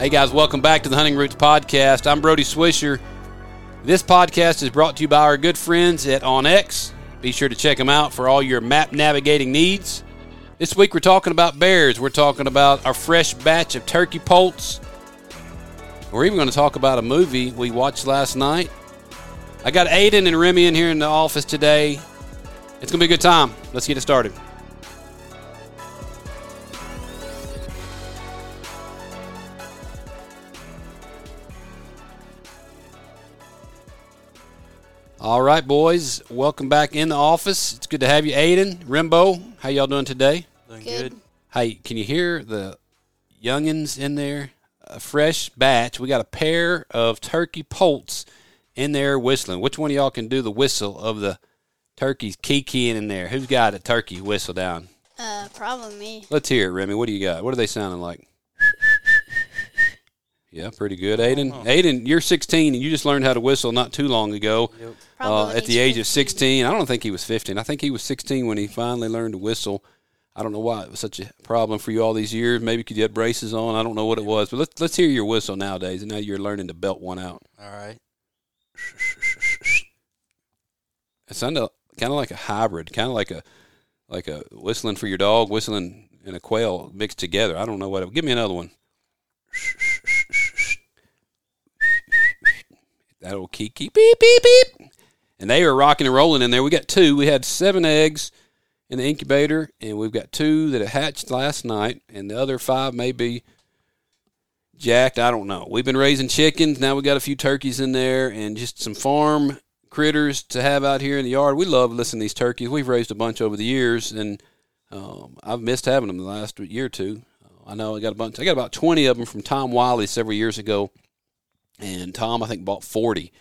Hey guys, welcome back to the Hunting Roots Podcast. I'm Brody Swisher. This podcast is brought to you by our good friends at OnX. Be sure to check them out for all your map navigating needs. This week we're talking about bears. We're talking about our fresh batch of turkey poults. We're even going to talk about a movie we watched last night. I got Aiden and Remy in here in the office today. It's going to be a good time. Let's get it started. All right, boys. Welcome back in the office. It's good to have you, Aiden, Rimbo. How y'all doing today? Doing Good. good. Hey, can you hear the youngins in there? A fresh batch. We got a pair of turkey poults in there whistling. Which one of y'all can do the whistle of the turkeys kikiing in there? Who's got a turkey whistle down? Uh, probably me. Let's hear it, Remy. What do you got? What are they sounding like? Yeah, pretty good, Aiden. Aiden, you're 16 and you just learned how to whistle not too long ago. Yep. Uh, at the he's age of 16. I don't think he was 15. I think he was 16 when he finally learned to whistle. I don't know why it was such a problem for you all these years. Maybe because you had braces on. I don't know what it was. But let's let's hear your whistle nowadays. And now you're learning to belt one out. All right. It sounded kind of like a hybrid, kind of like a like a whistling for your dog, whistling and a quail mixed together. I don't know what. It, give me another one. That old key beep beep beep. And they are rocking and rolling in there. We got two. We had seven eggs in the incubator, and we've got two that hatched last night, and the other five may be jacked. I don't know. We've been raising chickens. Now we got a few turkeys in there, and just some farm critters to have out here in the yard. We love listening to these turkeys. We've raised a bunch over the years, and um, I've missed having them the last year or two. I know I got a bunch. I got about twenty of them from Tom Wiley several years ago, and Tom I think bought forty.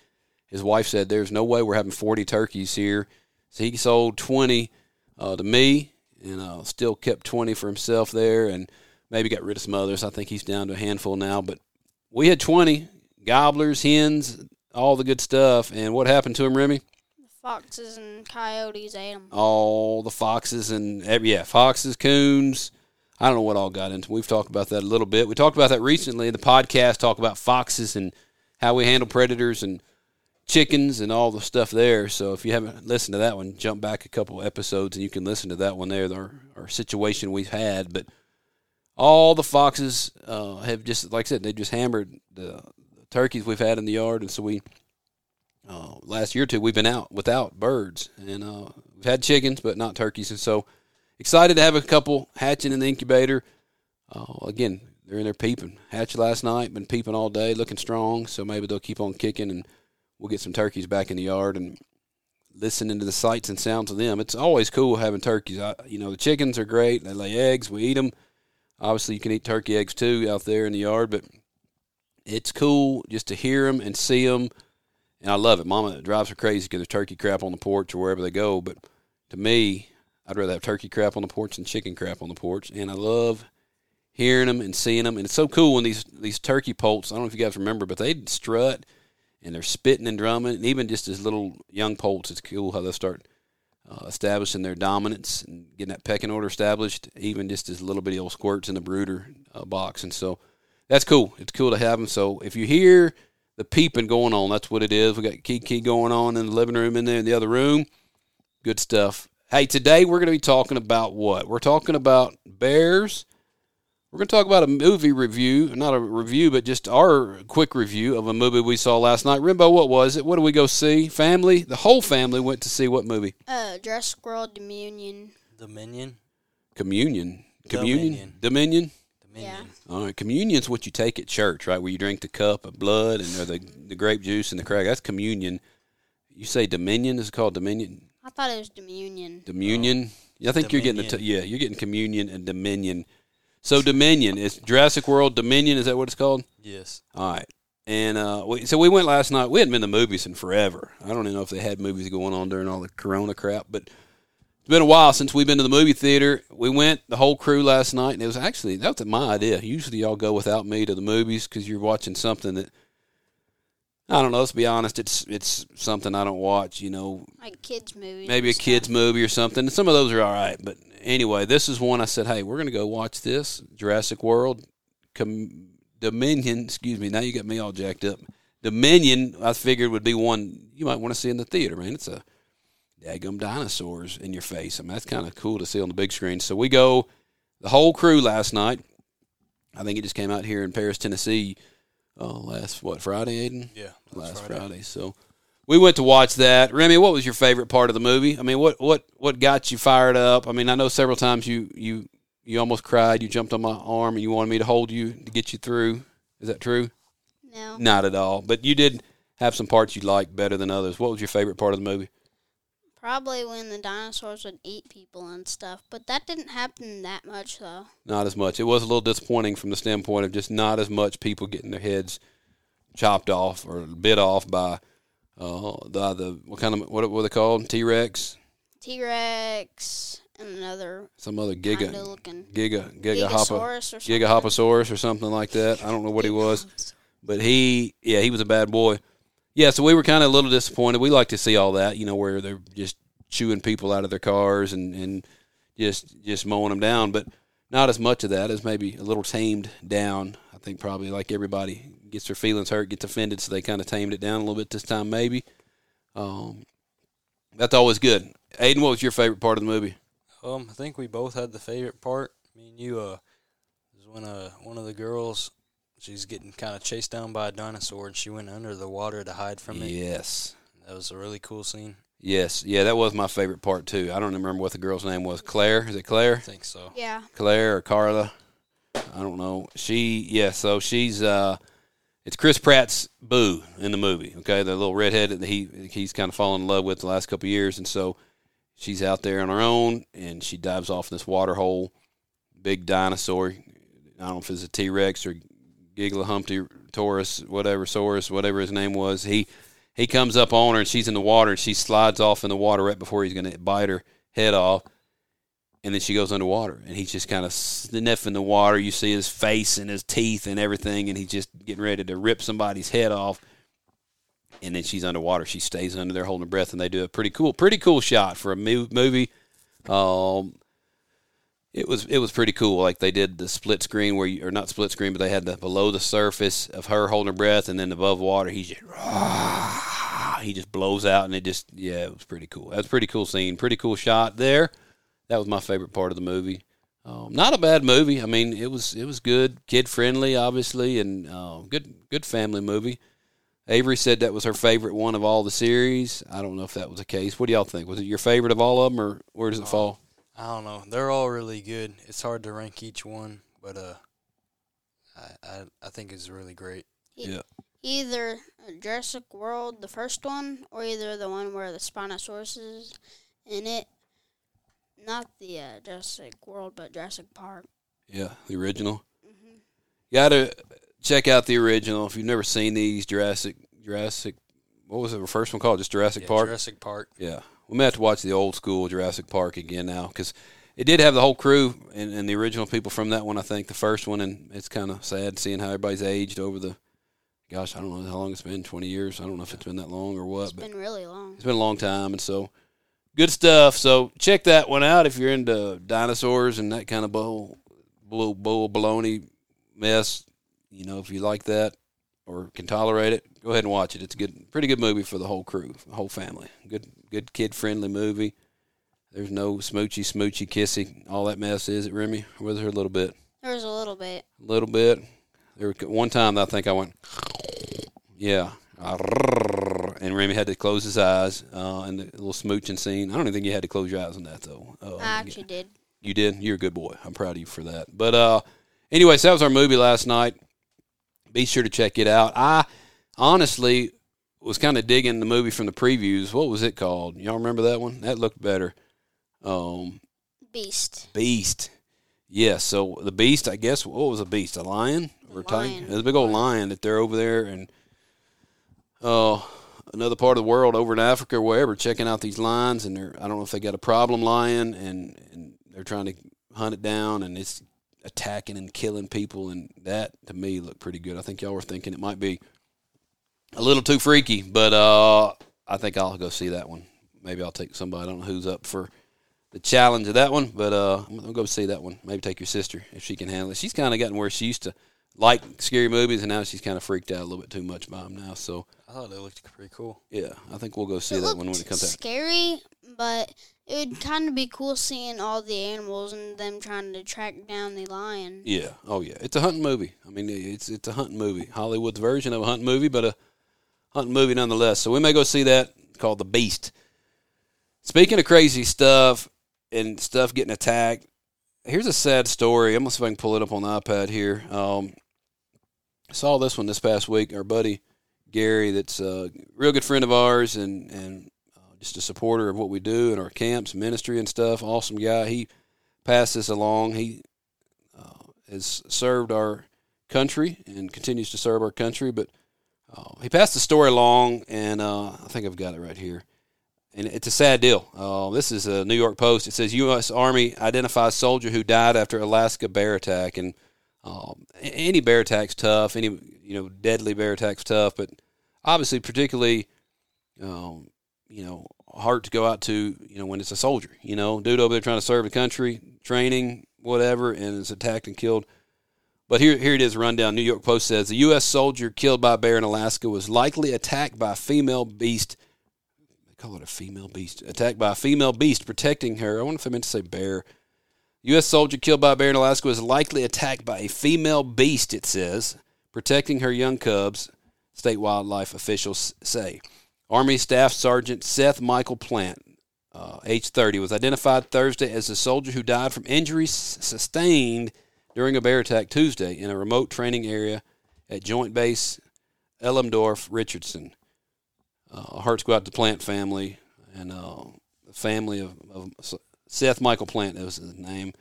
His wife said, "There's no way we're having forty turkeys here," so he sold twenty uh, to me, and uh, still kept twenty for himself there, and maybe got rid of some others. I think he's down to a handful now, but we had twenty gobblers, hens, all the good stuff. And what happened to him, Remy? Foxes and coyotes ate them. all the foxes and yeah foxes coons i don't know what all got into we've talked about that a little bit we talked about that recently in the podcast talk about foxes and how we handle predators and chickens and all the stuff there. So if you haven't listened to that one jump back a couple episodes and you can listen to that one there our, our situation we've had. But all the foxes uh, have just like i said they just hammered the turkeys we've had in the yard. And so we uh, last year or two we've been out without birds. And uh, we've had chickens but not turkeys. And so excited to have a couple hatching in the incubator. Uh, again they're in there peeping Hatch last night been peeping all day looking strong so maybe they'll keep on kicking and we'll get some turkeys back in the yard and listening to the sights and sounds of them it's always cool having turkeys I, you know the chickens are great they lay eggs we eat them obviously you can eat turkey eggs too out there in the yard but it's cool just to hear them and see them and I love it. Mama drives her crazy because there's turkey crap on the porch or wherever they go. But to me, I'd rather have turkey crap on the porch than chicken crap on the porch. And I love hearing them and seeing them. And it's so cool when these these turkey poults. I don't know if you guys remember, but they strut and they're spitting and drumming. And even just as little young poults, it's cool how they start uh, establishing their dominance and getting that pecking order established. Even just as little bitty old squirts in the brooder uh, box. And so that's cool. It's cool to have them. So if you hear the peeping going on. That's what it is. We got Kiki going on in the living room in there in the other room. Good stuff. Hey, today we're going to be talking about what? We're talking about bears. We're going to talk about a movie review, not a review, but just our quick review of a movie we saw last night. Rimbo, what was it? What did we go see? Family, the whole family went to see what movie? Uh, Jurassic World Dominion. Dominion. Communion. Communion. Dominion. Dominion. Dominion. All right, communion's what you take at church, right? Where you drink the cup of blood and or the the grape juice and the crack. That's communion. You say dominion is it called dominion. I thought it was Dominion. Dominion. Yeah, I think you're getting the t- yeah, you're getting communion and dominion. So dominion is Jurassic World Dominion. Is that what it's called? Yes. All right. And uh, we, so we went last night. We hadn't been to movies in forever. I don't even know if they had movies going on during all the Corona crap, but it's been a while since we've been to the movie theater. We went the whole crew last night, and it was actually that was my idea. Usually, y'all go without me to the movies because you're watching something that I don't know. Let's be honest. It's it's something I don't watch. You know, Like kids' movies. maybe a stuff. kids movie or something. Some of those are all right, but anyway, this is one I said, hey, we're going to go watch this Jurassic World, Com- Dominion. Excuse me. Now you got me all jacked up. Dominion. I figured would be one you might want to see in the theater. Man, it's a daggum dinosaurs in your face. I mean, that's kind of cool to see on the big screen. So we go the whole crew last night. I think it just came out here in Paris, Tennessee. Oh, last what Friday, Aiden? Yeah, last Friday. So we went to watch that. Remy, what was your favorite part of the movie? I mean, what what what got you fired up? I mean, I know several times you you you almost cried. You jumped on my arm and you wanted me to hold you to get you through. Is that true? No. Not at all. But you did have some parts you liked better than others. What was your favorite part of the movie? Probably when the dinosaurs would eat people and stuff, but that didn't happen that much though. Not as much. It was a little disappointing from the standpoint of just not as much people getting their heads chopped off or bit off by uh, the the what kind of what were they called? T Rex, T Rex and another some other giga looking giga giga hoppa or something. or something like that. I don't know what he was, but he yeah he was a bad boy. Yeah, so we were kind of a little disappointed. We like to see all that, you know, where they're just chewing people out of their cars and and just just mowing them down, but not as much of that as maybe a little tamed down. I think probably like everybody gets their feelings hurt, gets offended, so they kind of tamed it down a little bit this time, maybe. Um, that's always good. Aiden, what was your favorite part of the movie? Um, I think we both had the favorite part. Me and you, uh, was when uh one of the girls, she's getting kind of chased down by a dinosaur, and she went under the water to hide from it. Yes. That was a really cool scene. Yes, yeah, that was my favorite part too. I don't remember what the girl's name was. Claire, is it Claire? I think so. Yeah. Claire or Carla? I don't know. She, yeah, so she's uh, it's Chris Pratt's boo in the movie. Okay, the little redhead that he he's kind of fallen in love with the last couple years, and so she's out there on her own, and she dives off this water hole. Big dinosaur. I don't know if it's a T Rex or Gigahumpty Taurus, whatever Saurus, whatever his name was. He he comes up on her and she's in the water and she slides off in the water right before he's going to bite her head off and then she goes underwater and he's just kind of sniffing the water you see his face and his teeth and everything and he's just getting ready to rip somebody's head off and then she's underwater she stays under there holding her breath and they do a pretty cool pretty cool shot for a movie um it was it was pretty cool. Like they did the split screen where you or not split screen, but they had the below the surface of her holding her breath, and then above water, he just he just blows out, and it just yeah, it was pretty cool. That was pretty cool scene, pretty cool shot there. That was my favorite part of the movie. Um, not a bad movie. I mean, it was it was good, kid friendly, obviously, and uh, good good family movie. Avery said that was her favorite one of all the series. I don't know if that was the case. What do y'all think? Was it your favorite of all of them, or where does it fall? I don't know. They're all really good. It's hard to rank each one, but uh, I I, I think it's really great. Yeah. Either Jurassic World, the first one, or either the one where the Spinosaurus is in it. Not the uh, Jurassic World, but Jurassic Park. Yeah, the original. hmm Got to check out the original if you've never seen these Jurassic Jurassic. What was the first one called? Just Jurassic Yeah, Park. Jurassic Park. Yeah, we may have to watch the old school Jurassic Park again now because it did have the whole crew and, and the original people from that one. I think the first one, and it's kind of sad seeing how everybody's aged over the. Gosh, I don't know how long it's been. Twenty years. I don't know if it's been that long or what, It's but been really long. it's been a long time, and so good stuff. So check that one out if you're into dinosaurs and that kind of bull, bull, bull baloney mess. You know, if you like that or can tolerate it, go ahead and watch it. It's a good, pretty good movie for the whole crew, the whole family. Good, good kid friendly movie. There's no smoochy, smoochy, kissy, all that mess, is it, Remy? Or was there a little bit? There was a little bit. A little bit. There was one time that I think I went, yeah, and Remy had to close his eyes uh, in the little smooching scene. I don't even think you had to close your eyes on that though. Uh, I actually did. you did. You're a good boy. I'm proud of you for that. But uh, anyways, that was our movie last night. Be sure to check it out. I honestly was kind of digging the movie from the previews. What was it called? Y'all remember that one? That looked better. Um, Beast. Beast. Yes. so the Beast, I guess. What was a beast? A lion or a tiger? It was a big old lion that they're over there and uh, another part of the world, over in Africa or wherever, checking out these lions. And they're I don't know if they got a problem lion and and they're trying to hunt it down and it's attacking and killing people. And that to me looked pretty good. I think y'all were thinking it might be a little too freaky, but uh, I think I'll go see that one. Maybe I'll take somebody. I don't know who's up for the challenge of that one, but uh, I'm gonna go see that one. Maybe take your sister if she can handle it. She's kind of gotten where she used to like scary movies, and now she's kind of freaked out a little bit too much by them now. So I thought it looked pretty cool. yeah, I think we'll go see it that one when it comes out. scary, but it would kind of be cool seeing all the animals and them trying to track down the lion. Yeah. Oh yeah. It's a hunting movie. I mean, it's it's a hunting movie. Hollywood's version of a hunting movie, but a hunting movie nonetheless. So we may go see that called The Beast. Speaking of crazy stuff and stuff getting attacked, here's a sad story. I'm gonna see if I can pull it up on the iPad here. Um, saw this one this past week. Our buddy Gary, that's a real good friend of ours, and and uh, just a supporter of what we do in our camps, ministry, and stuff. Awesome guy. He passed this along. He uh, has served our country and continues to serve our country. But uh, he passed the story along, and uh, I think I've got it right here. And it's a sad deal. Uh, this is a New York Post. It says U.S. Army identifies soldier who died after Alaska bear attack. And um, any bear attack's tough. Any you know deadly bear attack's tough. But obviously, particularly, um, you know, hard to go out to. You know, when it's a soldier. You know, dude over there trying to serve the country, training, whatever, and is attacked and killed. But here, here it is. Rundown. New York Post says the U.S. soldier killed by bear in Alaska was likely attacked by a female beast. Call it a female beast. Attacked by a female beast protecting her. I wonder if I meant to say bear. U.S. soldier killed by a bear in Alaska was likely attacked by a female beast. It says protecting her young cubs. State wildlife officials say. Army Staff Sergeant Seth Michael Plant, uh, age 30, was identified Thursday as a soldier who died from injuries sustained during a bear attack Tuesday in a remote training area at Joint Base Elmendorf Richardson. Uh, hearts go out to Plant family and uh, the family of, of Seth Michael Plant was his name.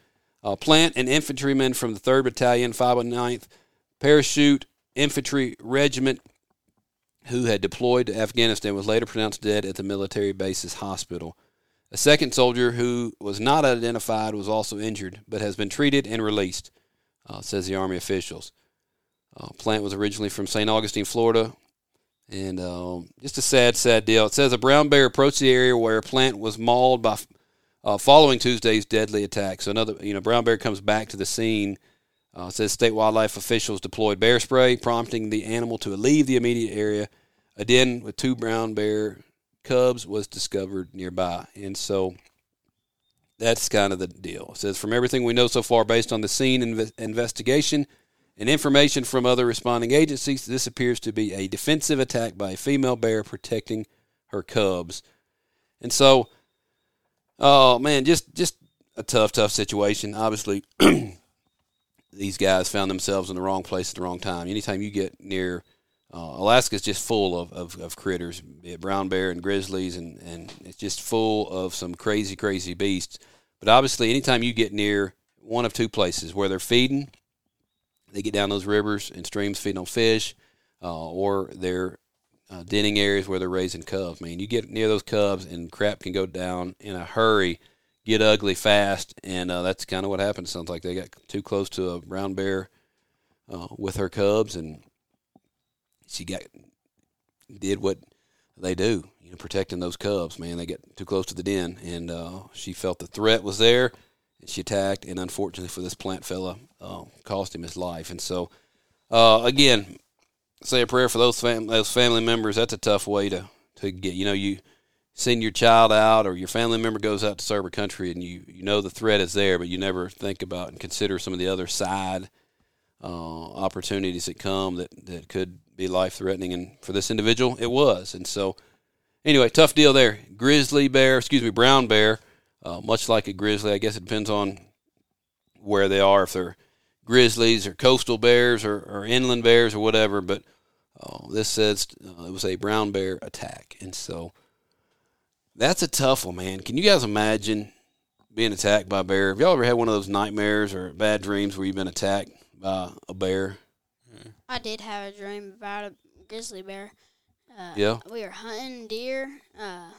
Uh, Plant, an infantryman from the 3rd Battalion, 509th Parachute Infantry Regiment, who had deployed to Afghanistan, was later pronounced dead at the military base's hospital. A second soldier who was not identified was also injured, but has been treated and released, uh, says the Army officials. Uh, Plant was originally from St. Augustine, Florida, and um, just a sad, sad deal. It says a brown bear approached the area where a Plant was mauled by uh, following Tuesday's deadly attack. So another, you know, brown bear comes back to the scene. Uh, says state wildlife officials deployed bear spray, prompting the animal to leave the immediate area. A den with two brown bear cubs was discovered nearby, and so that's kind of the deal. It says from everything we know so far, based on the scene inve- investigation and information from other responding agencies, this appears to be a defensive attack by a female bear protecting her cubs. And so, oh man, just just a tough, tough situation. Obviously, these guys found themselves in the wrong place at the wrong time. Anytime you get near uh, Alaska is just full of, of, of critters, brown bear and grizzlies, and, and it's just full of some crazy, crazy beasts. But obviously, anytime you get near one of two places where they're feeding, they get down those rivers and streams feeding on fish, uh, or they're uh, denning areas where they're raising cubs. Man, you get near those cubs and crap can go down in a hurry, get ugly fast, and uh, that's kind of what happened. Sounds like they got too close to a brown bear uh, with her cubs, and she got did what they do, you know, protecting those cubs. Man, they get too close to the den, and uh, she felt the threat was there, she attacked. And unfortunately for this plant fella, uh, cost him his life. And so, uh, again, say a prayer for those fam- those family members. That's a tough way to to get. You know, you send your child out, or your family member goes out to serve a country, and you you know the threat is there, but you never think about and consider some of the other side uh, opportunities that come that that could be life threatening. And for this individual, it was. And so, anyway, tough deal there. Grizzly bear, excuse me, brown bear, uh, much like a grizzly. I guess it depends on where they are, if they're grizzlies or coastal bears or, or inland bears or whatever. But uh, this says uh, it was a brown bear attack. And so, that's a tough one, man. Can you guys imagine being attacked by a bear? Have y'all ever had one of those nightmares or bad dreams where you've been attacked by a bear? I did have a dream about a grizzly bear. Uh, Yeah. We were hunting deer, uh,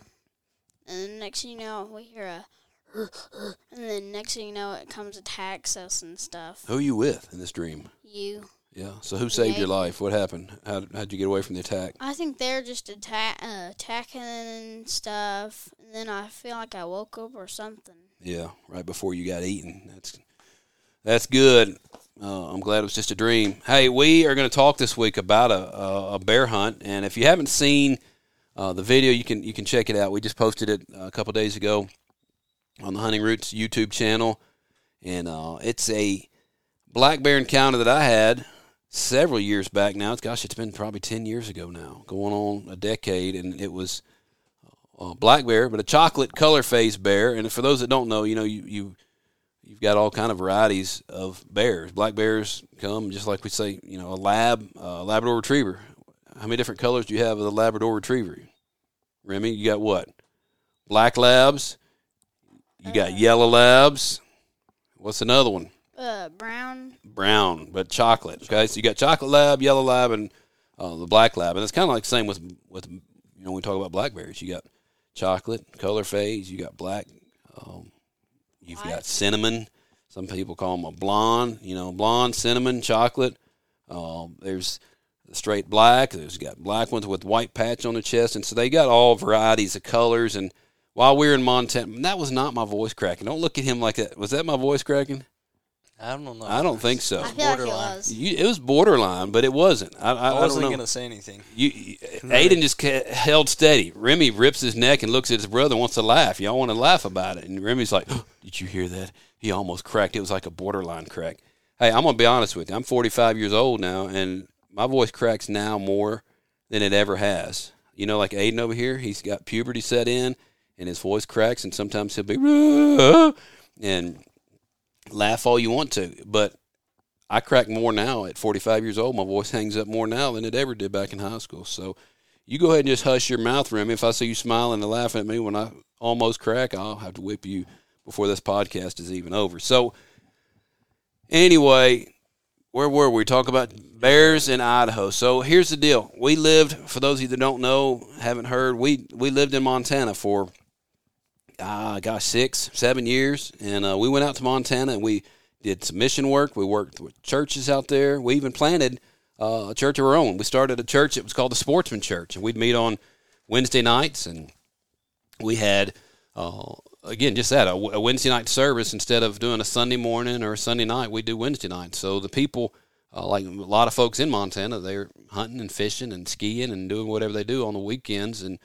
and then next thing you know, we hear a, and then next thing you know, it comes attacks us and stuff. Who are you with in this dream? You, Yeah. So who saved your life? What happened? How how'd you get away from the attack? I think they're just attack, uh, attacking and stuff. And then I feel like I woke up or something. Yeah, right before you got eaten. That's that's good. Uh, I'm glad it was just a dream. Hey, we are going to talk this week about a, a, a bear hunt, and if you haven't seen uh, the video, you can you can check it out. We just posted it a couple days ago on the Hunting Roots YouTube channel, and uh, it's a black bear encounter that I had several years back now. It's gosh, it's been probably ten years ago now, going on a decade, and it was a black bear, but a chocolate color phase bear. And for those that don't know, you know you you you've got all kind of varieties of bears. Black bears come just like we say, you know, a lab, uh, Labrador Retriever. How many different colors do you have of the Labrador Retriever? Remy, you got what? Black labs. You got yellow labs. What's another one? Uh, brown. Brown, but chocolate. Okay, so you got chocolate lab, yellow lab, and uh, the black lab, and it's kind of like the same with with you know when we talk about blackberries. You got chocolate color phase. You got black. Um, you've got cinnamon. Some people call them a blonde. You know, blonde, cinnamon, chocolate. Um, there's straight black. There's got black ones with white patch on the chest, and so they got all varieties of colors. And while we were in Montana, that was not my voice cracking. Don't look at him like that. Was that my voice cracking? I don't know. I don't think so. I feel like it borderline. was. You, it was borderline, but it wasn't. I, I, I I wasn't gonna say anything. You, you Aiden just ca- held steady. Remy rips his neck and looks at his brother, and wants to laugh. Y'all want to laugh about it, and Remy's like, "Did you hear that? He almost cracked. It was like a borderline crack." Hey, I'm gonna be honest with you. I'm 45 years old now, and my voice cracks now more than it ever has. You know, like Aiden over here, he's got puberty set in, and his voice cracks, and sometimes he'll be and laugh all you want to, but I crack more now at 45 years old. My voice hangs up more now than it ever did back in high school. So you go ahead and just hush your mouth, Remy. If I see you smiling and laughing at me when I almost crack, I'll have to whip you before this podcast is even over. So anyway, where were we? Talk about bears in Idaho. So here's the deal. We lived, for those of you that don't know, haven't heard, we, we lived in Montana for, uh, gosh, six, seven years. And uh, we went out to Montana and we did some mission work. We worked with churches out there. We even planted uh, a church of our own. We started a church that was called the Sportsman Church, and we'd meet on Wednesday nights, and we had uh, again just that a, a Wednesday night service instead of doing a Sunday morning or a Sunday night. We do Wednesday night. So the people, uh, like a lot of folks in Montana, they're hunting and fishing and skiing and doing whatever they do on the weekends, and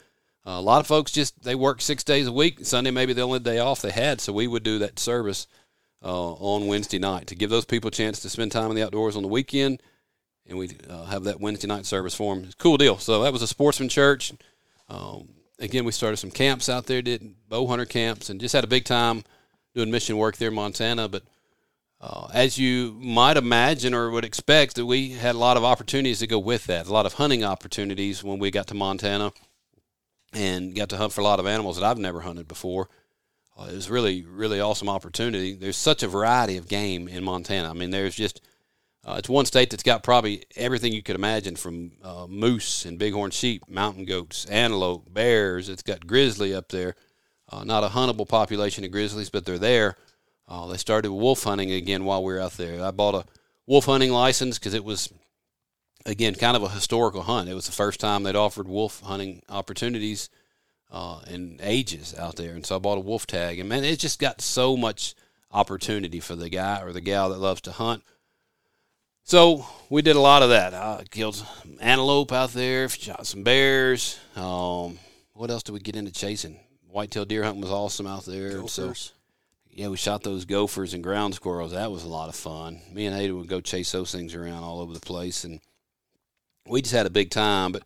a lot of folks just they work six days a week. Sunday maybe the only day off they had, so we would do that service uh, on Wednesday night to give those people a chance to spend time in the outdoors on the weekend, and we uh, have that Wednesday night service for them. Cool deal. So that was a sportsman church. Um, again, we started some camps out there, did bow hunter camps, and just had a big time doing mission work there in Montana. But uh, as you might imagine or would expect, that we had a lot of opportunities to go with that. A lot of hunting opportunities when we got to Montana, and got to hunt for a lot of animals that I've never hunted before. Uh, it was really, really awesome opportunity. There's such a variety of game in Montana. I mean, there's just uh, it's one state that's got probably everything you could imagine from uh, moose and bighorn sheep, mountain goats, antelope, bears. It's got grizzly up there. Uh, not a huntable population of grizzlies, but they're there. Uh, they started wolf hunting again while we were out there. I bought a wolf hunting license because it was, again, kind of a historical hunt. It was the first time they'd offered wolf hunting opportunities uh, in ages out there. And so I bought a wolf tag. And man, it just got so much opportunity for the guy or the gal that loves to hunt. So we did a lot of that. I killed some antelope out there, shot some bears. Um, what else did we get into chasing? Whitetail deer hunting was awesome out there. And So Gophers. yeah, we shot those gophers and ground squirrels. That was a lot of fun. Me and Ada would go chase those things around all over the place, and we just had a big time. But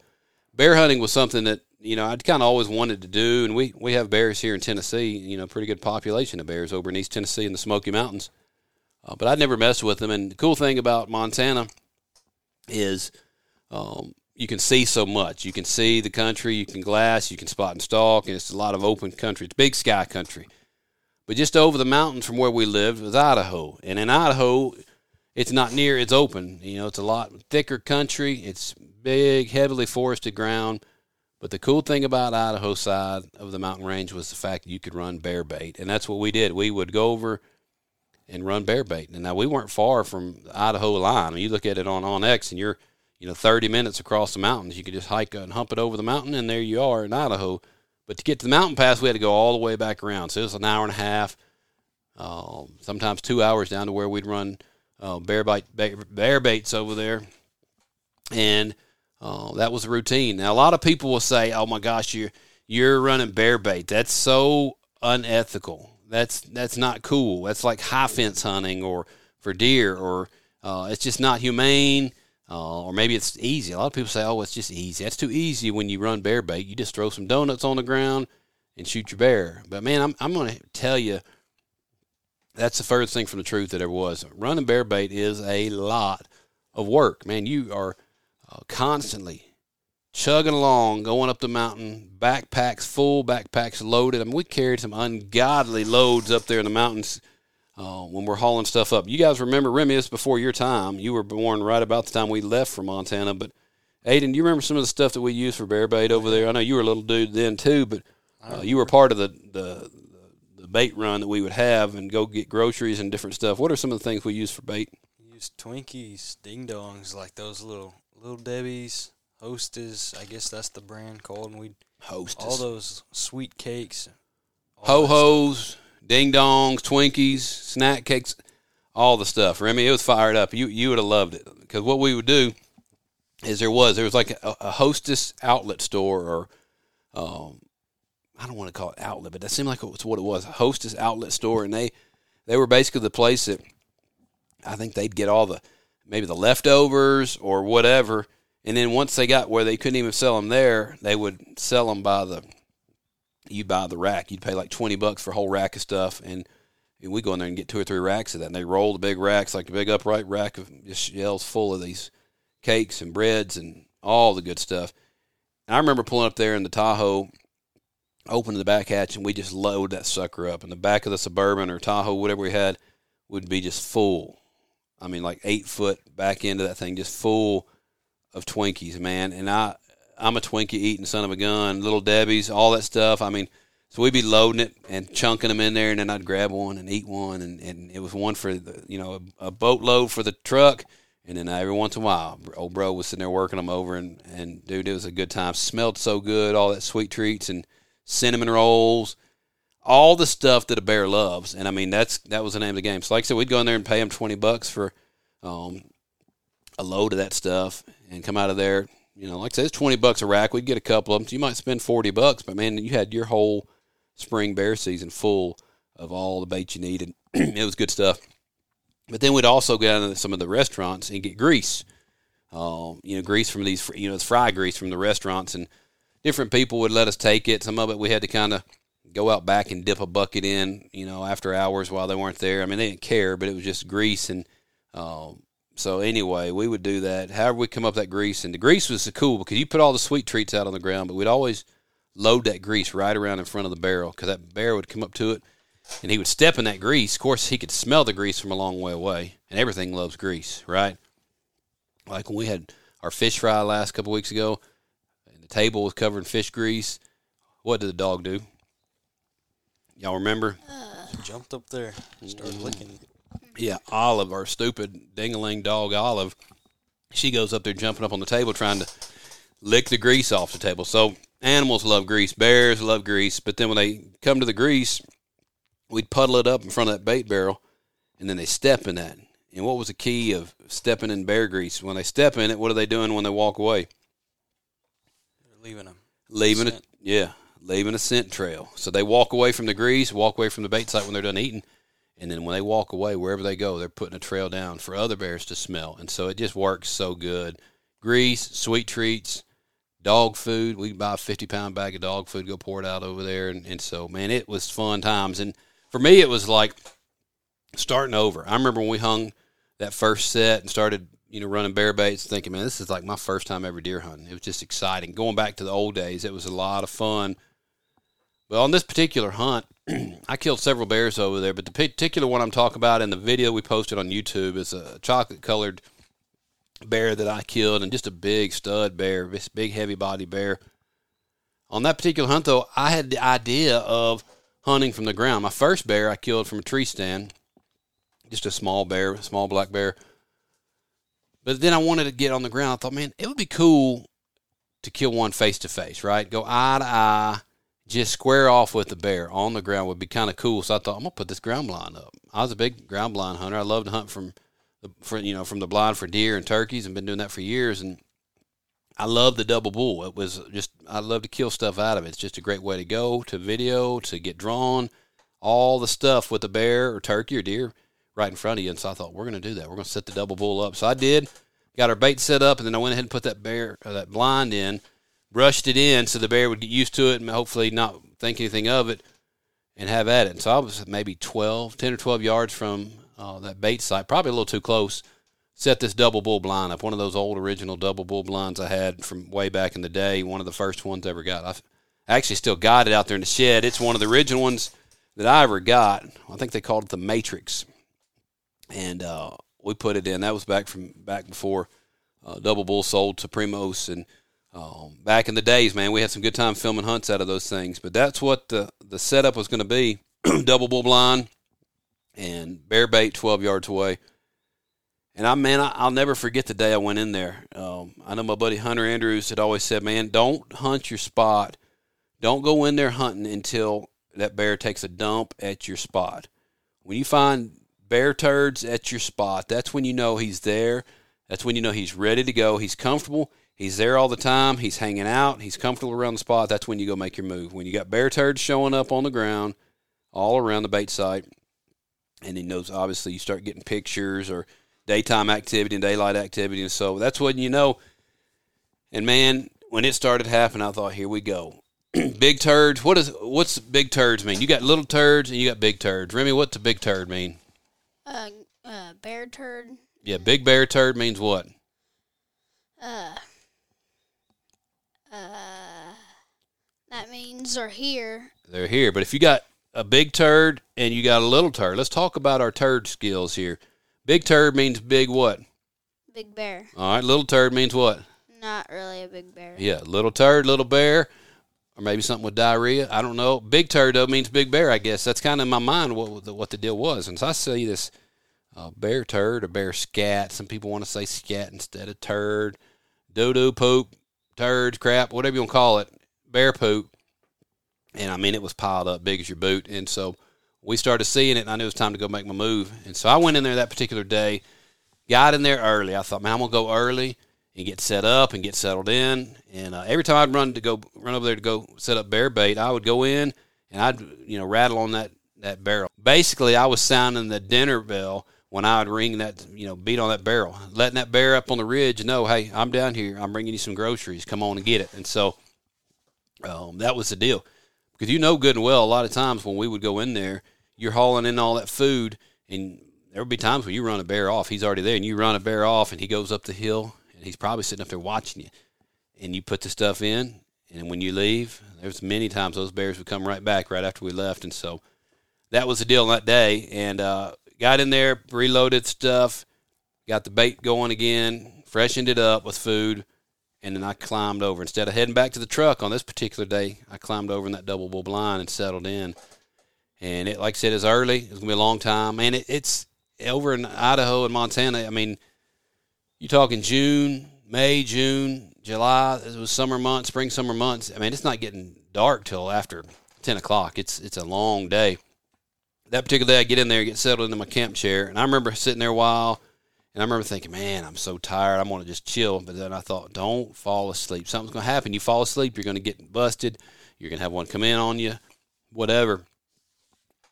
bear hunting was something that you know I'd kind of always wanted to do, and we we have bears here in Tennessee. You know, pretty good population of bears over in East Tennessee in the Smoky Mountains. Uh, but I'd never messed with them. And the cool thing about Montana is um, you can see so much. You can see the country, you can glass, you can spot and stalk, and it's a lot of open country. It's big sky country. But just over the mountains from where we lived was Idaho. And in Idaho, it's not near, it's open. You know, it's a lot thicker country. It's big, heavily forested ground. But the cool thing about Idaho side of the mountain range was the fact you could run bear bait. And that's what we did. We would go over and run bear bait. And now we weren't far from the Idaho line. Mean, you look at it on onX, and you're you know 30 minutes across the mountains. You could just hike and hump it over the mountain, and there you are in Idaho. But to get to the mountain pass, we had to go all the way back around. So it was an hour and a half, uh, sometimes two hours down to where we'd run uh, bear bite bear, bear baits over there, and uh, that was routine. Now a lot of people will say, "Oh my gosh, you're you're running bear bait. That's so unethical. That's that's not cool. That's like high fence hunting or for deer, or uh, it's just not humane." Uh, or maybe it's easy. A lot of people say, "Oh, it's just easy." That's too easy when you run bear bait. You just throw some donuts on the ground and shoot your bear. But man, I'm I'm going to tell you, that's the furthest thing from the truth that ever was. Running bear bait is a lot of work, man. You are uh, constantly chugging along, going up the mountain, backpacks full, backpacks loaded. I mean, we carried some ungodly loads up there in the mountains uh, when we're hauling stuff up. You guys remember Remy? This before your time. You were born right about the time we left for Montana. But Aiden, you remember some of the stuff that we used for bear bait over there? I know you were a little dude then too, but uh, you were part of the, the the bait run that we would have and go get groceries and different stuff. What are some of the things we use for bait? Use Twinkies, ding dongs, like those little little Debbie's, Hostess. I guess that's the brand called. And we Hostess. all those sweet cakes, ho hos, ding dongs, Twinkies, snack cakes, all the stuff. Remy, it was fired up. You you would have loved it because what we would do is there was there was like a, a Hostess outlet store or um, I don't want to call it outlet, but that seemed like it was what it was Hostess outlet store, and they they were basically the place that I think they'd get all the maybe the leftovers or whatever. And then once they got where they couldn't even sell them there, they would sell them by the you buy the rack. You'd pay like twenty bucks for a whole rack of stuff, and, we go in there and get two or three racks of that. And they roll the big racks, like the big upright rack of just shells full of these cakes and breads and all the good stuff. And I remember pulling up there in the Tahoe, opening the back hatch, and we just load that sucker up. And the back of the Suburban or Tahoe, whatever we had, would be just full. I mean, like eight foot back into that thing, just full of Twinkies, man. And I, I'm a Twinkie eating son of a gun, little Debbie's, all that stuff. I mean, so we'd be loading it and chunking them in there, and then I'd grab one and eat one, and, and it was one for the, you know, a, a boatload for the truck, and then every once in a while, old bro was sitting there working them over, and and dude, it was a good time. Smelled so good, all that sweet treats and cinnamon rolls, all the stuff that a bear loves, and I mean that's that was the name of the game. So like I said, we'd go in there and pay him twenty bucks for um, a load of that stuff, and come out of there. You know, like I said, it's twenty bucks a rack. We'd get a couple of them. So you might spend forty bucks, but man, you had your whole spring bear season full of all the bait you needed. it was good stuff. But then we'd also go down to some of the restaurants and get grease. Um, you know, grease from these, you know, it's fry grease from the restaurants, and different people would let us take it. Some of it we had to kind of go out back and dip a bucket in, you know, after hours while they weren't there. I mean, they didn't care, but it was just grease, and um, so anyway, we would do that. However, we come up that grease, and the grease was cool because you put all the sweet treats out on the ground, but we'd always load that grease right around in front of the barrel because that bear would come up to it and he would step in that grease. Of course, he could smell the grease from a long way away, and everything loves grease, right? Like when we had our fish fry last couple weeks ago, the table was covered in fish grease. What did the dog do? Y'all remember? jumped up there, started mm-hmm. licking. Yeah, Olive, our stupid dingaling dog Olive, she goes up there jumping up on the table trying to lick the grease off the table. So animals love grease, bears love grease, but then when they come to the grease, we'd puddle it up in front of that bait barrel, and then they step in that. And what was the key of stepping in bear grease? When they step in it, what are they doing when they walk away? Leaving them. Leaving it, Scent. yeah, leaving a scent trail. So they walk away from the grease, walk away from the bait site when they're done eating, and then when they walk away, wherever they go, they're putting a trail down for other bears to smell. And so it just works so good. Grease, sweet treats, dog food. We buy a fifty pound bag of dog food, go pour it out over there, and, and so man, it was fun times. And for me, it was like starting over. I remember when we hung that first set and started, you know, running bear baits, thinking, man, this is like my first time ever deer hunting. It was just exciting. Going back to the old days, it was a lot of fun. But on this particular hunt, I killed several bears over there, but the particular one I'm talking about in the video we posted on YouTube is a chocolate colored bear that I killed, and just a big stud bear, this big heavy body bear. On that particular hunt, though, I had the idea of hunting from the ground. My first bear I killed from a tree stand, just a small bear, small black bear. But then I wanted to get on the ground. I thought, man, it would be cool to kill one face to face, right? Go eye to eye, just square off with the bear on the ground would be kind of cool. So I thought, I'm to put this ground blind up. I was a big ground blind hunter. I love to hunt from the for you know from the blind for deer and turkeys and been doing that for years and I love the double bull. It was just I love to kill stuff out of it. It's just a great way to go to video to get drawn, all the stuff with the bear or turkey or deer right in front of you. And so I thought we're going to do that. We're going to set the double bull up. So I did. Got our bait set up, and then I went ahead and put that bear or that blind in, brushed it in so the bear would get used to it and hopefully not think anything of it and have at it. And so I was maybe 12, 10 or 12 yards from uh, that bait site, probably a little too close set this double bull blind up. One of those old original double bull blinds I had from way back in the day. One of the first ones I ever got. I've, I actually still got it out there in the shed. It's one of the original ones that I ever got. I think they called it the Matrix, and uh, we put it in. That was back from back before uh, double bull sold to Primos, and um, back in the days, man, we had some good time filming hunts out of those things. But that's what the the setup was going to be: double bull blind and bear bait, twelve yards away and I man, I, will never forget the day I went in there. Um, I know my buddy Hunter Andrews had always said, "Man, don't hunt your spot. Don't go in there hunting until that bear takes a dump at your spot. When you find bear turds at your spot, that's when you know he's there. That's when you know he's ready to go. He's comfortable. He's there all the time. He's hanging out. He's comfortable around the spot. That's when you go make your move. When you got bear turds showing up on the ground, all around the bait site, and he knows obviously you start getting pictures or daytime activity and daylight activity. And so that's when you know. And man, when it started happening, I thought, here we go. big turds. What is what's big turds mean? You got little turds and you got big turds. Remy, what's a big turd mean? Uh, uh, bear turd. Yeah, big bear turd means what? Uh, uh, that means they're here. They're here. But if you got a big turd and you got a little turd, let's talk about our turd skills here. Big turd means big what? Big bear. All right, little turd means what? Not really a big bear. Yeah, little turd, little bear, or maybe something with diarrhea. I don't know. Big turd though means big bear. I guess that's kind of in my mind what the, what the deal was. And so I see this uh, bear turd or bear scat. Some people want to say scat instead of turd. Doo doo poop, turds, crap, whatever you want to call it. Bear poop. And I mean, it was piled up big as your boot. And so we started seeing it, and I knew it was time to go make my move. And so I went in there that particular day, got in there early. I thought, man, I'm gonna go early and get set up and get settled in. And uh, every time I'd run to go run over there to go set up bear bait, I would go in and I'd you know rattle on that that barrel. Basically, I was sounding the dinner bell when I would ring that you know beat on that barrel, letting that bear up on the ridge know, hey, I'm down here. I'm bringing you some groceries. Come on and get it. And so um, that was the deal. Because you know good and well, a lot of times when we would go in there, you're hauling in all that food, and there would be times when you run a bear off. He's already there, and you run a bear off, and he goes up the hill, he's probably sitting up there watching you. And you put the stuff in, and when you leave, there's many times those bears would come right back right after we left, and so that was the deal that day. And uh, got in there, reloaded stuff, got the bait going again, freshened it up with food and then I climbed over. Instead of heading back to the truck on this particular day, I climbed over in that double bull blind and settled in. And it, like I said, is early. It's gonna be a long time, and it, it's over in Idaho and Montana. I mean, you're talking June, May, June, July. It was summer months, spring, summer months. I mean, it's not getting dark till after ten o'clock. It's it's a long day. That particular day, I get in there, get settled into my camp chair, and I remember sitting there a while and I remember thinking, man, I'm so tired. I want to just chill. But then I thought, don't fall asleep. Something's going to happen. You fall asleep, you're going to get busted. You're going to have one come in on you, whatever.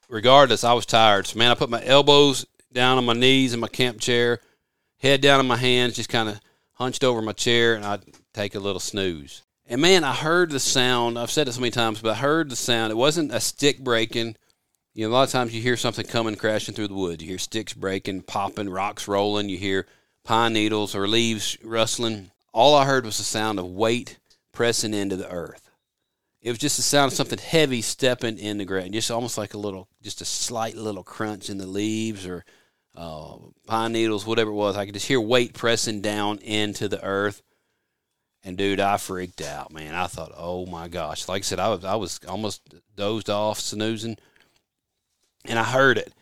Regardless, I was tired. So, man, I put my elbows down on my knees in my camp chair, head down in my hands, just kind of hunched over my chair, and I'd take a little snooze. And man, I heard the sound. I've said it so many times, but I heard the sound. It wasn't a stick breaking you know, a lot of times you hear something coming crashing through the woods. You hear sticks breaking, popping, rocks rolling. You hear pine needles or leaves rustling. All I heard was the sound of weight pressing into the earth. It was just the sound of something heavy stepping in the ground, just almost like a little, just a slight little crunch in the leaves or uh, pine needles, whatever it was. I could just hear weight pressing down into the earth. And dude, I freaked out, man. I thought, oh my gosh! Like I said, I was I was almost dozed off, snoozing and I heard it.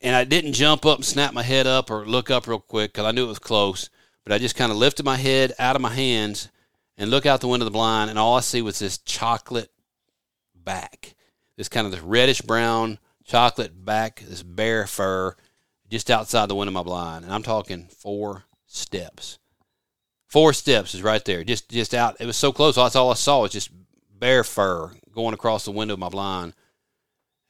And I didn't jump up and snap my head up or look up real quick because I knew it was close. But I just kind of lifted my head out of my hands and look out the window of the blind, and all I see was this chocolate back, this kind of this reddish brown chocolate back, this bear fur, just outside the window of my blind, and I'm talking four steps. Four steps is right there, just just out. It was so close. That's all I saw was just bear fur going across the window of my blind,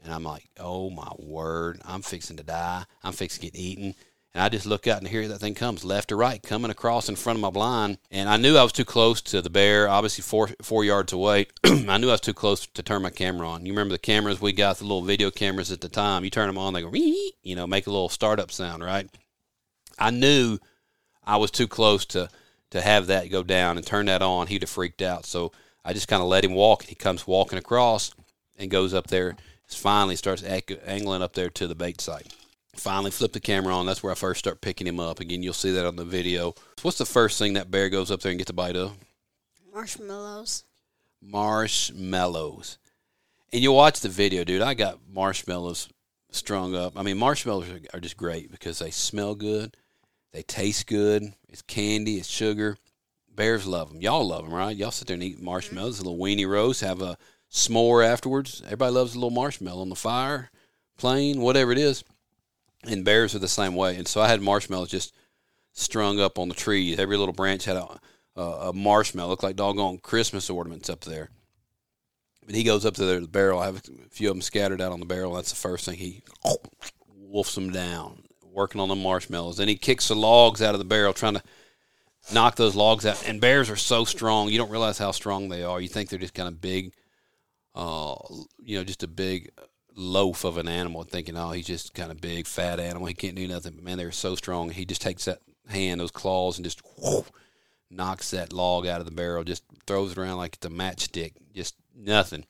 and I'm like, oh my word, I'm fixing to die. I'm fixing to get eaten. And I just look out and hear that thing comes left or right, coming across in front of my blind. And I knew I was too close to the bear, obviously four four yards away. I knew I was too close to turn my camera on. You remember the cameras we got, the little video cameras at the time. You turn them on, they go, you know, make a little startup sound, right? I knew I was too close to to have that go down and turn that on. He'd have freaked out. So I just kind of let him walk. He comes walking across and goes up there. Finally starts angling up there to the bait site finally flip the camera on. That's where I first start picking him up. Again, you'll see that on the video. What's the first thing that bear goes up there and gets a bite of? Marshmallows. Marshmallows. And you watch the video, dude. I got marshmallows strung up. I mean, marshmallows are, are just great because they smell good, they taste good. It's candy, it's sugar. Bears love them. Y'all love them, right? Y'all sit there and eat marshmallows, mm-hmm. a little weenie roast, have a s'more afterwards. Everybody loves a little marshmallow on the fire, plain, whatever it is and bears are the same way. And so I had marshmallows just strung up on the trees. Every little branch had a, a, a marshmallow, looked like doggone Christmas ornaments up there. But he goes up to the barrel. I have a few of them scattered out on the barrel. That's the first thing he wolfs them down, working on the marshmallows. Then he kicks the logs out of the barrel, trying to knock those logs out. And bears are so strong, you don't realize how strong they are. You think they're just kind of big, uh, you know, just a big loaf of an animal, thinking, oh, he's just kind of big, fat animal. He can't do nothing. But man, they're so strong. He just takes that hand, those claws, and just whoo, knocks that log out of the barrel, just throws it around like it's a matchstick, just nothing,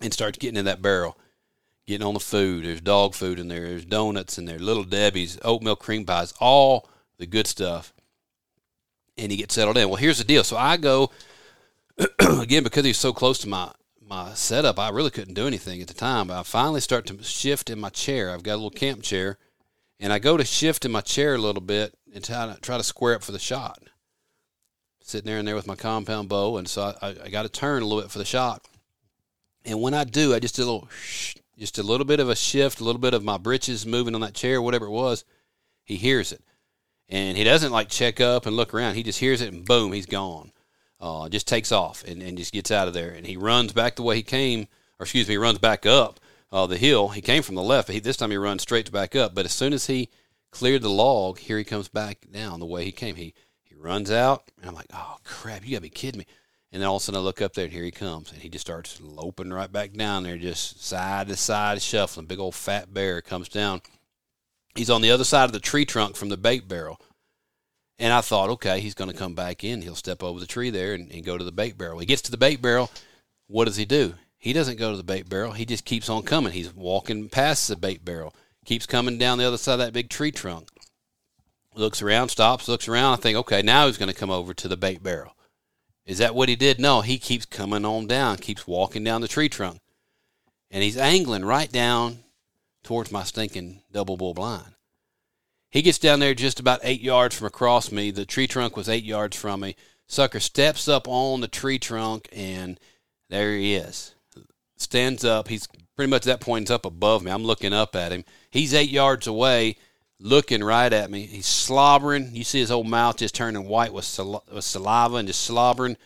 and starts getting in that barrel, getting on the food. There's dog food in there. There's donuts in there, little Debbie's, oatmeal cream pies, all the good stuff. And he gets settled in. Well, here's the deal. So I go again because he's so close to my my setup, I really couldn't do anything at the time. But I finally start to shift in my chair. I've got a little camp chair, and I go to shift in my chair a little bit and try to, try to square up for the shot. Sitting there and there with my compound bow, and so I, I got to turn a little bit for the shot. And when I do, I just do a little, just a little bit of a shift, a little bit of my britches moving on that chair, whatever it was. He hears it, and he doesn't like check up and look around. He just hears it, and boom, he's gone uh, just takes off and, and just gets out of there. And he runs back the way he came, or excuse me, runs back up uh, the hill. He came from the left, but he, this time he runs straight to back up. But as soon as he cleared the log, here he comes back down the way he came. He he runs out, and I'm like, oh crap, you gotta be kidding me. And then all of a sudden I look up there, and here he comes, and he just starts loping right back down there, just side to side, shuffling. Big old fat bear comes down. He's on the other side of the tree trunk from the bait barrel. And I thought, okay, he's going to come back in. He'll step over the tree there and, and, go to the bait barrel. He gets to the bait barrel. What does he do? He doesn't go to the bait barrel. He just keeps on coming. He's walking past the bait barrel, keeps coming down the other side of that big tree trunk. Looks around, stops, looks around. I think, okay, now he's going to come over to the bait barrel. Is that what he did? No, he keeps coming on down, keeps walking down the tree trunk. And he's angling right down towards my stinking double bull blind. He gets down there just about eight yards from across me. The tree trunk was eight yards from me. Sucker steps up on the tree trunk, and there he is. Stands up. He's pretty much at that point, up above me. I'm looking up at him. He's eight yards away, looking right at me. He's slobbering. You see his whole mouth just turning white with, sal- with saliva and just slobbering.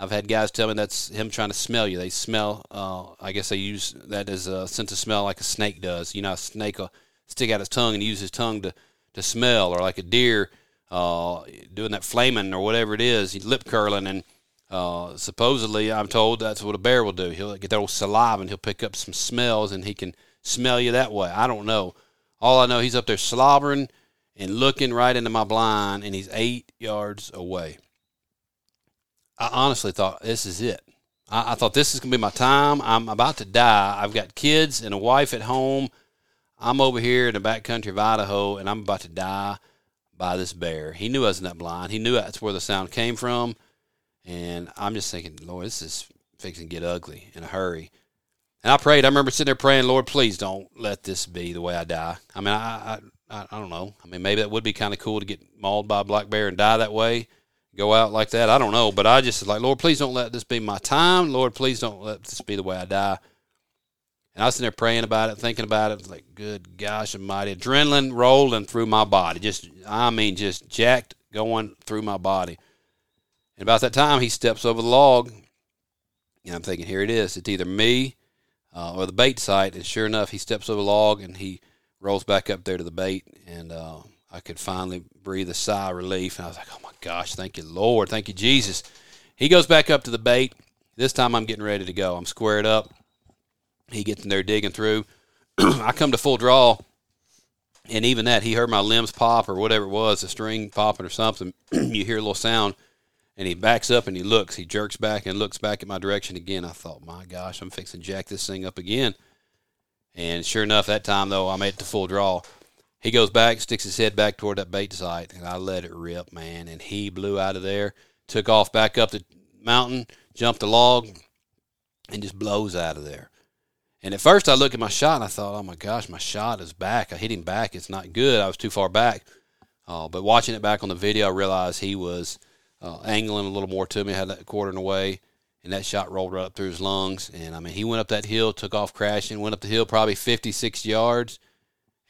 I've had guys tell me that's him trying to smell you. They smell, uh, I guess they use that as a sense of smell like a snake does. You know, a snake will stick out his tongue and use his tongue to to smell, or like a deer uh, doing that flehmen or whatever it is, lip curling, and uh, supposedly I'm told that's what a bear will do. He'll get that old saliva and he'll pick up some smells, and he can smell you that way. I don't know. All I know, he's up there slobbering and looking right into my blind, and he's eight yards away. I honestly thought this is it. I, I thought this is gonna be my time. I'm about to die. I've got kids and a wife at home. I'm over here in the back country of Idaho, and I'm about to die by this bear. He knew I wasn't that blind. He knew that's where the sound came from. And I'm just thinking, Lord, this is fixing to get ugly in a hurry. And I prayed. I remember sitting there praying, Lord, please don't let this be the way I die. I mean, I, I, I don't know. I mean, maybe that would be kind of cool to get mauled by a black bear and die that way, go out like that. I don't know. But I just was like, Lord, please don't let this be my time. Lord, please don't let this be the way I die. And I was sitting there praying about it, thinking about it. Like, good gosh almighty. Adrenaline rolling through my body. Just, I mean, just jacked going through my body. And about that time, he steps over the log. And I'm thinking, here it is. It's either me uh, or the bait site. And sure enough, he steps over the log and he rolls back up there to the bait. And uh, I could finally breathe a sigh of relief. And I was like, oh my gosh, thank you, Lord. Thank you, Jesus. He goes back up to the bait. This time I'm getting ready to go. I'm squared up. He gets in there digging through. I come to full draw, and even that, he heard my limbs pop or whatever it was, a string popping or something. you hear a little sound, and he backs up and he looks. He jerks back and looks back at my direction again. I thought, my gosh, I'm fixing to jack this thing up again. And sure enough, that time though, I made it to full draw. He goes back, sticks his head back toward that bait site, and I let it rip, man. And he blew out of there, took off back up the mountain, jumped a log, and just blows out of there. And at first, I looked at my shot and I thought, oh my gosh, my shot is back. I hit him back. It's not good. I was too far back. Uh, but watching it back on the video, I realized he was uh, angling a little more to me, had that quartering away, and that shot rolled right up through his lungs. And I mean, he went up that hill, took off crashing, went up the hill probably 56 yards.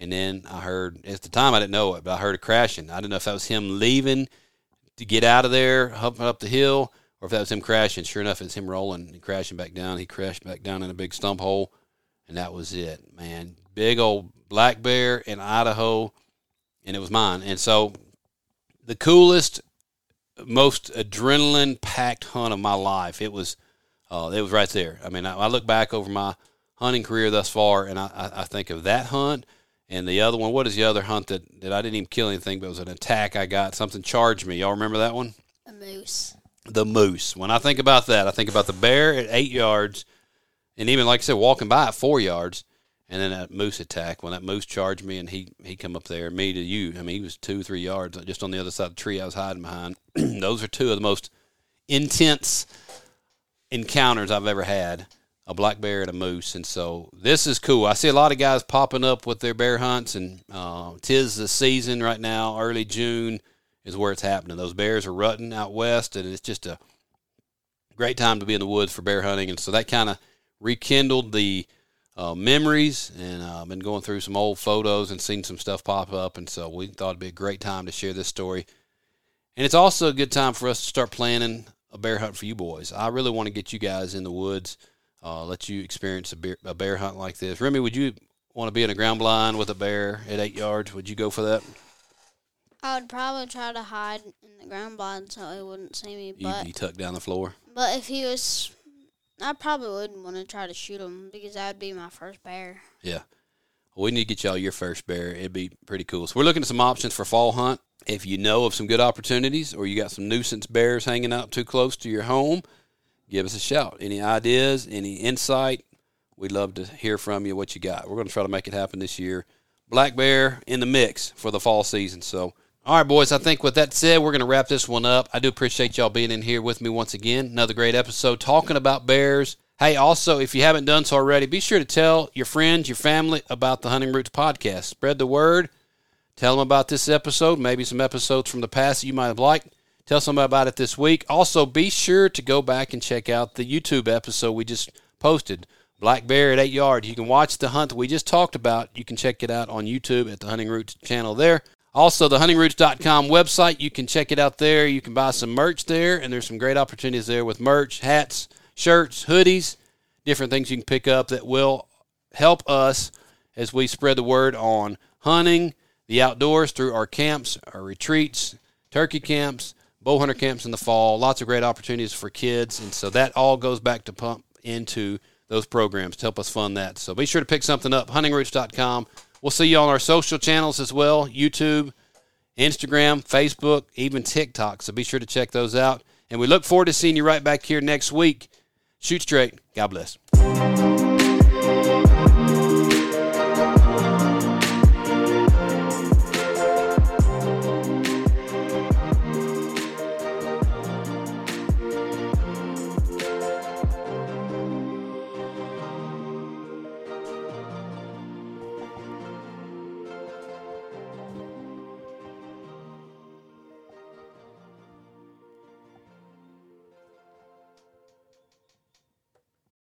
And then I heard, at the time I didn't know it, but I heard a crashing. I didn't know if that was him leaving to get out of there, humping up the hill, or if that was him crashing. Sure enough, it's him rolling and crashing back down. He crashed back down in a big stump hole and that was it, man. Big old black bear in Idaho, and it was mine. And so, the coolest, most adrenaline packed hunt of my life. It was, uh, it was right there. I mean, I, I, look back over my hunting career thus far, and I, I think of that hunt and the other one. What is the other hunt that, that I didn't even kill anything, but it was an attack I got? Something charged me. Y'all remember that one? A moose. The moose. When I think about that, I think about the bear at eight yards and even like I said, walking by at four yards, and then that moose attack when that moose charged me and he he come up there, me to you. I mean, he was two three yards just on the other side of the tree I was hiding behind. Those are two of the most intense encounters I've ever had. A black bear and a moose, and so this is cool. I see a lot of guys popping up with their bear hunts, and uh, tis the season right now. Early June is where it's happening. Those bears are rutting out west, and it's just a great time to be in the woods for bear hunting. And so that kind of rekindled the uh, memories, and I've uh, been going through some old photos and seen some stuff pop up, and so we thought it'd be a great time to share this story. And it's also a good time for us to start planning a bear hunt for you boys. I really want to get you guys in the woods, uh, let you experience a bear, a bear hunt like this. Remy, would you want to be in a ground blind with a bear at eight yards? Would you go for that? I would probably try to hide in the ground blind so he wouldn't see me. But You'd be tucked down the floor. But if he was I probably wouldn't want to try to shoot him because that would be my first bear. Yeah. We need to get y'all your first bear. It'd be pretty cool. So we're looking at some options for fall hunt. If you know of some good opportunities or you got some nuisance bears hanging out too close to your home, give us a shout. Any ideas, any insight? We'd love to hear from you what you got. We're going to try to make it happen this year. Black bear in the mix for the fall season. So all right, boys. I think with that said, we're going to wrap this one up. I do appreciate y'all being in here with me once again. Another great episode talking about bears. Hey, also, if you haven't done so already, be sure to tell your friends, your family about the Hunting Roots podcast. Spread the word. Tell them about this episode, maybe some episodes from the past that you might have liked. Tell somebody about it this week. Also, be sure to go back and check out the YouTube episode we just posted. Black Bear at 8 Yard. You can watch the hunt we just talked about. You can check it out on YouTube at the Hunting Roots channel there. Also, the huntingroots.com website, you can check it out there. You can buy some merch there, and there's some great opportunities there with merch, hats, shirts, hoodies, different things you can pick up that will help us as we spread the word on hunting, the outdoors through our camps, our retreats, turkey camps, bow hunter camps in the fall. Lots of great opportunities for kids, and so that all goes back to pump into those programs to help us fund that. So be sure to pick something up, huntingroots.com. We'll see you on our social channels as well YouTube, Instagram, Facebook, even TikTok. So be sure to check those out. And we look forward to seeing you right back here next week. Shoot straight. God bless.